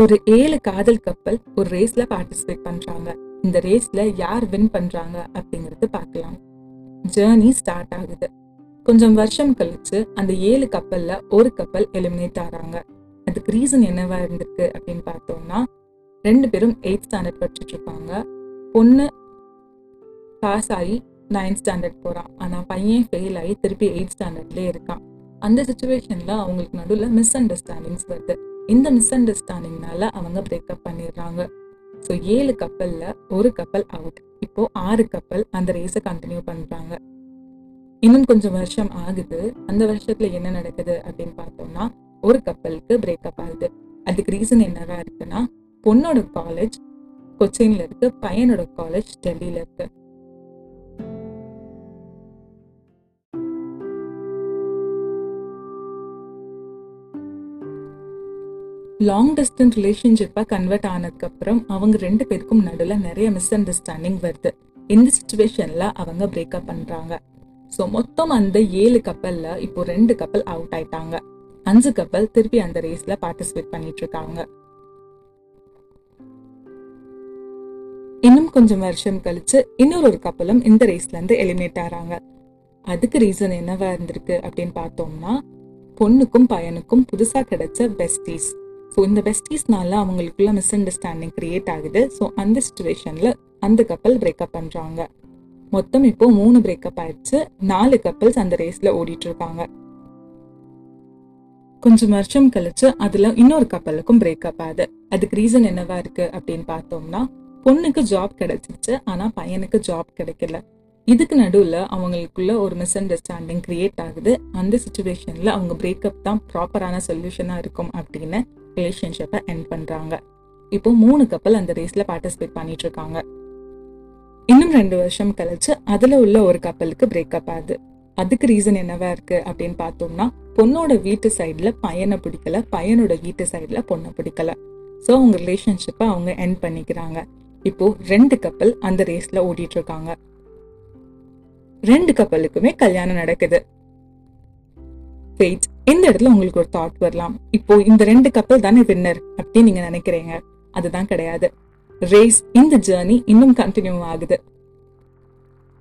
ஒரு ஏழு காதல் கப்பல் ஒரு ரேஸ்ல பார்ட்டிசிபேட் பண்றாங்க. இந்த ரேஸ்ல யார் வின் பண்றாங்க அப்படிங்கறது பார்க்கலாம். ஜேர்னி ஸ்டார்ட் ஆகுது. கொஞ்சம் வருஷம் கழிச்சு அந்த ஏழு கப்பல்ல ஒரு கப்பல் எலிமினேட் ஆறாங்க. அதுக்கு ரீசன் என்னவா இருந்திருக்கு அப்படின்னு பார்த்தோம்னா ரெண்டு பேரும் எயிட் ஸ்டாண்டர்ட் படிச்சுட்டு இருப்பாங்க. பொண்ணு பாஸ் ஆகி நைன்த் ஸ்டாண்டர்ட் போறான். ஆனா பையன் ஃபெயில் ஆகி திருப்பி எயிட் ஸ்டாண்டர்ட்லேயே இருக்கான். அந்த சுச்சுவேஷன்ல அவங்களுக்கு நடுவில் மிஸ் அண்டர்ஸ்டாண்டிங்ஸ் வருது. இந்த மிஸ் அண்டர்ஸ்டாண்டிங்னால அவங்க பிரேக்கப் பண்ணிடுறாங்க. ஸோ ஏழு கப்பலில் ஒரு கப்பல் அவுட் இப்போ ஆறு கப்பல் அந்த ரேஸை கண்டினியூ பண்ணுறாங்க இன்னும் கொஞ்சம் வருஷம் ஆகுது. அந்த வருஷத்தில் என்ன நடக்குது அப்படின்னு பார்த்தோம்னா ஒரு கப்பலுக்கு பிரேக்கப் ஆகுது. அதுக்கு ரீசன் என்னவா இருக்குன்னா பொண்ணோட காலேஜ் கொச்சின்ல இருக்கு பையனோட காலேஜ் டெல்லியில இருக்கு. லாங் டிஸ்டன்ஸ் ரிலேஷன்ஷிப்பாக கன்வெர்ட் ஆனதுக்கப்புறம் அவங்க ரெண்டு பேருக்கும் நடுவில் நிறைய மிஸ் அண்டர்ஸ்டாண்டிங் வருது. இந்த சுச்சுவேஷனில் அவங்க பிரேக்கப் பண்ணுறாங்க ஸோ மொத்தம் அந்த ஏழு கப்பலில் இப்போ ரெண்டு கப்பல் அவுட் ஆயிட்டாங்க. அஞ்சு கப்பல் திருப்பி அந்த ரேஸில் பார்ட்டிசிபேட் பண்ணிட்டு இருக்காங்க. இன்னும் கொஞ்சம் வருஷம் கழிச்சு இன்னொரு ஒரு கப்பலும் இந்த ரேஸ்லேருந்து எலிமினேட் ஆகிறாங்க அதுக்கு ரீசன் என்னவா இருந்திருக்கு அப்படின்னு பார்த்தோம்னா பொண்ணுக்கும் பையனுக்கும் புதுசாக கிடைச்ச பெஸ்டீஸ் ஸோ இந்த பெஸ்டீஸ்னால அவங்களுக்குள்ள மிஸ் அண்டர்ஸ்டாண்டிங் கிரியேட் ஆகுது. ஸோ அந்த சுச்சுவேஷனில் அந்த கப்பல் பிரேக்கப் பண்ணுறாங்க மொத்தம் இப்போ மூணு பிரேக்கப் ஆயிடுச்சு. நாலு கப்பல்ஸ் அந்த ரேஸில் ஓடிட்டு இருக்காங்க கொஞ்சம் வருஷம் கழிச்சு அதுல இன்னொரு கப்பலுக்கும் பிரேக்கப் ஆகுது. அதுக்கு ரீசன் என்னவா இருக்கு அப்படின்னு பார்த்தோம்னா பொண்ணுக்கு ஜாப் கிடைச்சிருச்சு ஆனா பையனுக்கு ஜாப் கிடைக்கல. இதுக்கு நடுவில் அவங்களுக்குள்ள ஒரு மிஸ் அண்டர்ஸ்டாண்டிங் கிரியேட் ஆகுது. அந்த சுச்சுவேஷன்ல அவங்க பிரேக்கப் தான் ப்ராப்பரான சொல்யூஷனா இருக்கும் அப்படின்னு ரிலேஷன்ஷிப்பை என் பண்றாங்க. இப்போ மூணு கப்பல் அந்த ரேஸ்ல பார்ட்டிசிபேட் பண்ணிட்டு இருக்காங்க. இன்னும் ரெண்டு வருஷம் கழிச்சு அதுல உள்ள ஒரு கப்பலுக்கு பிரேக்கப் ஆகுது. அதுக்கு ரீசன் என்னவா இருக்கு அப்படின்னு பார்த்தோம்னா பொண்ணோட வீட்டு சைடுல பையனை பிடிக்கல பையனோட வீட்டு சைடுல பொண்ணை பிடிக்கல. ஸோ அவங்க ரிலேஷன்ஷிப்பை அவங்க என் பண்ணிக்கிறாங்க. இப்போ ரெண்டு கப்பல் அந்த ரேஸ்ல ஓடிட்டு இருக்காங்க. ரெண்டு கப்பலுக்குமே கல்யாணம் நடக்குது. வெயிட் இந்த இடத்துல உங்களுக்கு ஒரு தாட் வரலாம்? இப்போ இந்த ரெண்டு கப்பல் தானே வின்னர் அப்படின்னு நீங்க நினைக்கிறீங்க. அதுதான் கிடையாது. ரேஸ் இந்த ஜேர்னி இன்னும் கண்டினியூ ஆகுது.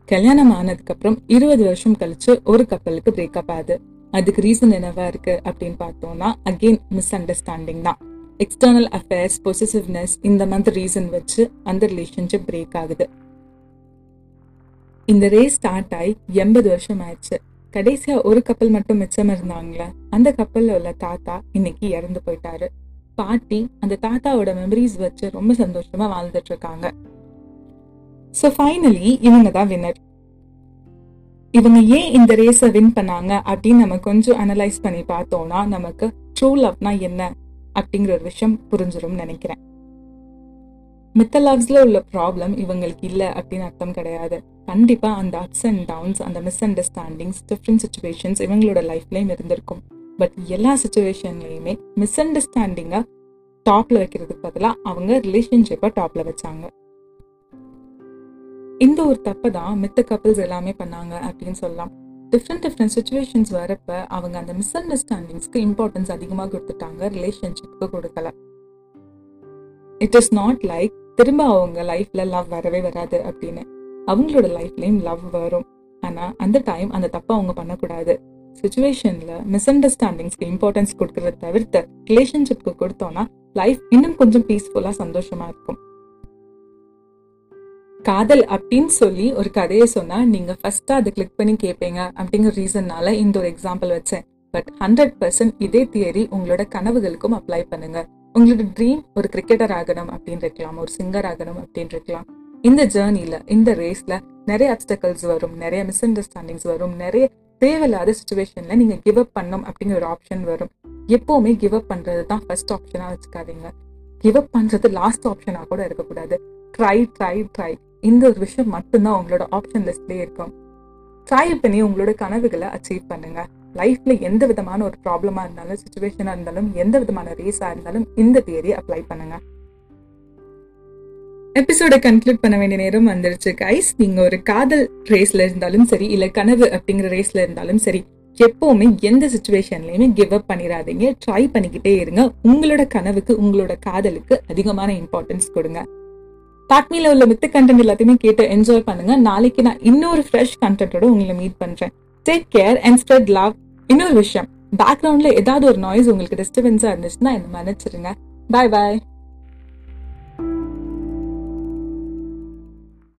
கல்யாணம் ஆனதுக்கு அப்புறம் இருபது வருஷம் கழிச்சு ஒரு கப்பலுக்கு பிரேக்கப் ஆகுது. அதுக்கு ரீசன் என்னவா இருக்கு அப்படின்னு பார்த்தோம்னா அகெயின் மிஸ் அண்டர்ஸ்டாண்டிங் தான். எக்ஸ்டர்னல் அஃபேர்ஸ் பொசிசிவ்னஸ் இந்த மாதிரி ரீசன் வச்சு அந்த ரிலேஷன்ஷிப் பிரேக் ஆகுது. இந்த ரேஸ் ஸ்டார்ட் ஆகி எண்பது வருஷம் ஆயிடுச்சு. கடைசியா ஒரு கப்பல் மட்டும் மிச்சம் இருந்தாங்களே அந்த கப்பல்ல உள்ள தாத்தா இன்னைக்கு இறந்து போயிட்டாரு. பாட்டி அந்த தாத்தாவோட மெமரிஸ் வச்சு ரொம்ப சந்தோஷமா வாழ்ந்துட்டு இருக்காங்க. ஸோ ஃபைனலி இவங்க தான் வின்னர் இவங்க ஏன் இந்த ரேஸை வின் பண்ணாங்க அப்படின்னு நம்ம கொஞ்சம் அனலைஸ் பண்ணி பார்த்தோம்னா நமக்கு ட்ரூ லவ்னா என்ன அப்படிங்கிற ஒரு விஷயம் புரிஞ்சிடும் நினைக்கிறேன். மித்த லவ்ஸில் உள்ள ப்ராப்ளம் இவங்களுக்கு இல்லை அப்படின்னு அர்த்தம் கிடையாது. கண்டிப்பாக அந்த அப்ஸ் அண்ட் டவுன்ஸ் அந்த மிஸ் அண்டர்ஸ்டாண்டிங்ஸ் டிஃப்ரெண்ட் சுச்சுவேஷன்ஸ் இவங்களோட லைஃப்லேயும் இருந்திருக்கும். பட் எல்லா சுச்சுவேஷன்லையுமே மிஸ் அண்டர்ஸ்டாண்டிங்கை டாப்பில் வைக்கிறதுக்கு பதிலாக அவங்க ரிலேஷன்ஷிப்பை டாப்பில் வச்சாங்க. இந்த ஒரு தப்பை தான் மித்த கப்பிள்ஸ் எல்லாமே பண்ணாங்க அப்படின்னு சொல்லலாம். டிஃப்ரெண்ட் டிஃப்ரெண்ட் சுச்சுவேஷன்ஸ் வரப்ப அவங்க அந்த மிஸ் அண்டர்ஸ்டாண்டிங்ஸ்க்கு இம்பார்ட்டன்ஸ் அதிகமாக கொடுத்துட்டாங்க ரிலேஷன்ஷிப்க்கு கொடுக்கல. இட் இஸ் நாட் லைக் திரும்ப அவங்க லைஃப்ல லவ் வரவே வராது அப்படின்னு. அவங்களோட லைஃப்லயும் லவ் வரும். ஆனா அந்த டைம் அந்த தப்பை அவங்க பண்ணக்கூடாது. சுச்சுவேஷன்ல மிஸ் அண்டர்ஸ்டாண்டிங்ஸ்க்கு இம்பார்ட்டன்ஸ் கொடுக்கறத தவிர்த்து ரிலேஷன்ஷிப்க்கு கொடுத்தோம்னா லைஃப் இன்னும் கொஞ்சம் பீஸ்ஃபுல்லா சந்தோஷமா இருக்கும். காதல் அப்படின்னு சொல்லி ஒரு கதையை சொன்னா நீங்க ஃபஸ்ட்டாக அதை கிளிக் பண்ணி கேட்பீங்க அப்படிங்கிற ரீசன்னால இந்த ஒரு எக்ஸாம்பிள் வச்சேன். பட் ஹண்ட்ரட் பர்சன்ட் இதே தியரி உங்களோட கனவுகளுக்கும் அப்ளை பண்ணுங்க. உங்களோட ட்ரீம் ஒரு கிரிக்கெட்டர் ஆகணும் அப்படின்னு இருக்கலாம் ஒரு சிங்கர் ஆகணும் அப்படின்னு இருக்கலாம் இந்த ஜேர்னில இந்த ரேஸ்ல நிறைய அப்டக்கல்ஸ் வரும் நிறைய மிஸ் அண்டர்ஸ்டாண்டிங்ஸ் வரும் நிறைய தேவையில்லாத சுச்சுவேஷன்ல நீங்க கிவ் அப் பண்ணும் அப்படிங்கிற ஒரு ஆப்ஷன் வரும். எப்பவுமே கிவ் அப் பண்றது தான் ஃபர்ஸ்ட் ஆப்ஷனாக வச்சுக்காதீங்க. கிவ் அப் பண்றது லாஸ்ட் ஆப்ஷனா கூட இருக்கக்கூடாது. ட்ரை ட்ரை ட்ரை இந்த ஒரு விஷயம் மட்டும்தான் உங்களோட ஆப்ஷன் லிஸ்ட்லேயே இருக்கும். ட்ரை பண்ணி உங்களோட கனவுகளை அச்சீவ் பண்ணுங்க. லைஃப்ல எந்த விதமான ஒரு ப்ராப்ளமா இருந்தாலும் சுச்சுவேஷனாக இருந்தாலும் எந்த விதமான ரேஸா இருந்தாலும் இந்த தியரி அப்ளை பண்ணுங்க. எபிசோட கன்க்ளூட் பண்ண வேண்டிய நேரம் வந்துருச்சு கைஸ் நீங்க ஒரு காதல் ரேஸ்ல இருந்தாலும் சரி இல்ல கனவு அப்படிங்கிற ரேஸ்ல இருந்தாலும் சரி எப்பவுமே எந்த சுச்சுவேஷன்லயுமே கிவ் அப் பண்ணிடாதீங்க ட்ரை பண்ணிக்கிட்டே இருங்க. உங்களோட கனவுக்கு உங்களோட காதலுக்கு அதிகமான இம்பார்ட்டன்ஸ் கொடுங்க. பாட்மில உள்ள மித்த கண்டென்ட் எல்லாத்தையுமே கேட்டு என்ஜாய் பண்ணுங்க. நாளைக்கு நான் இன்னொரு ஃப்ரெஷ் கண்டென்ட்டோட உங்களை மீட் பண்றேன். Take care and spread love இன்னொரு விஷயம் பேக்ரவுண்ட்ல ஏதாவது ஒரு நாய்ஸ் உங்களுக்கு டிஸ்டர்பன்ஸாக இருந்துச்சுன்னா என்ன மன்னிச்சிருங்க. பாய் பாய்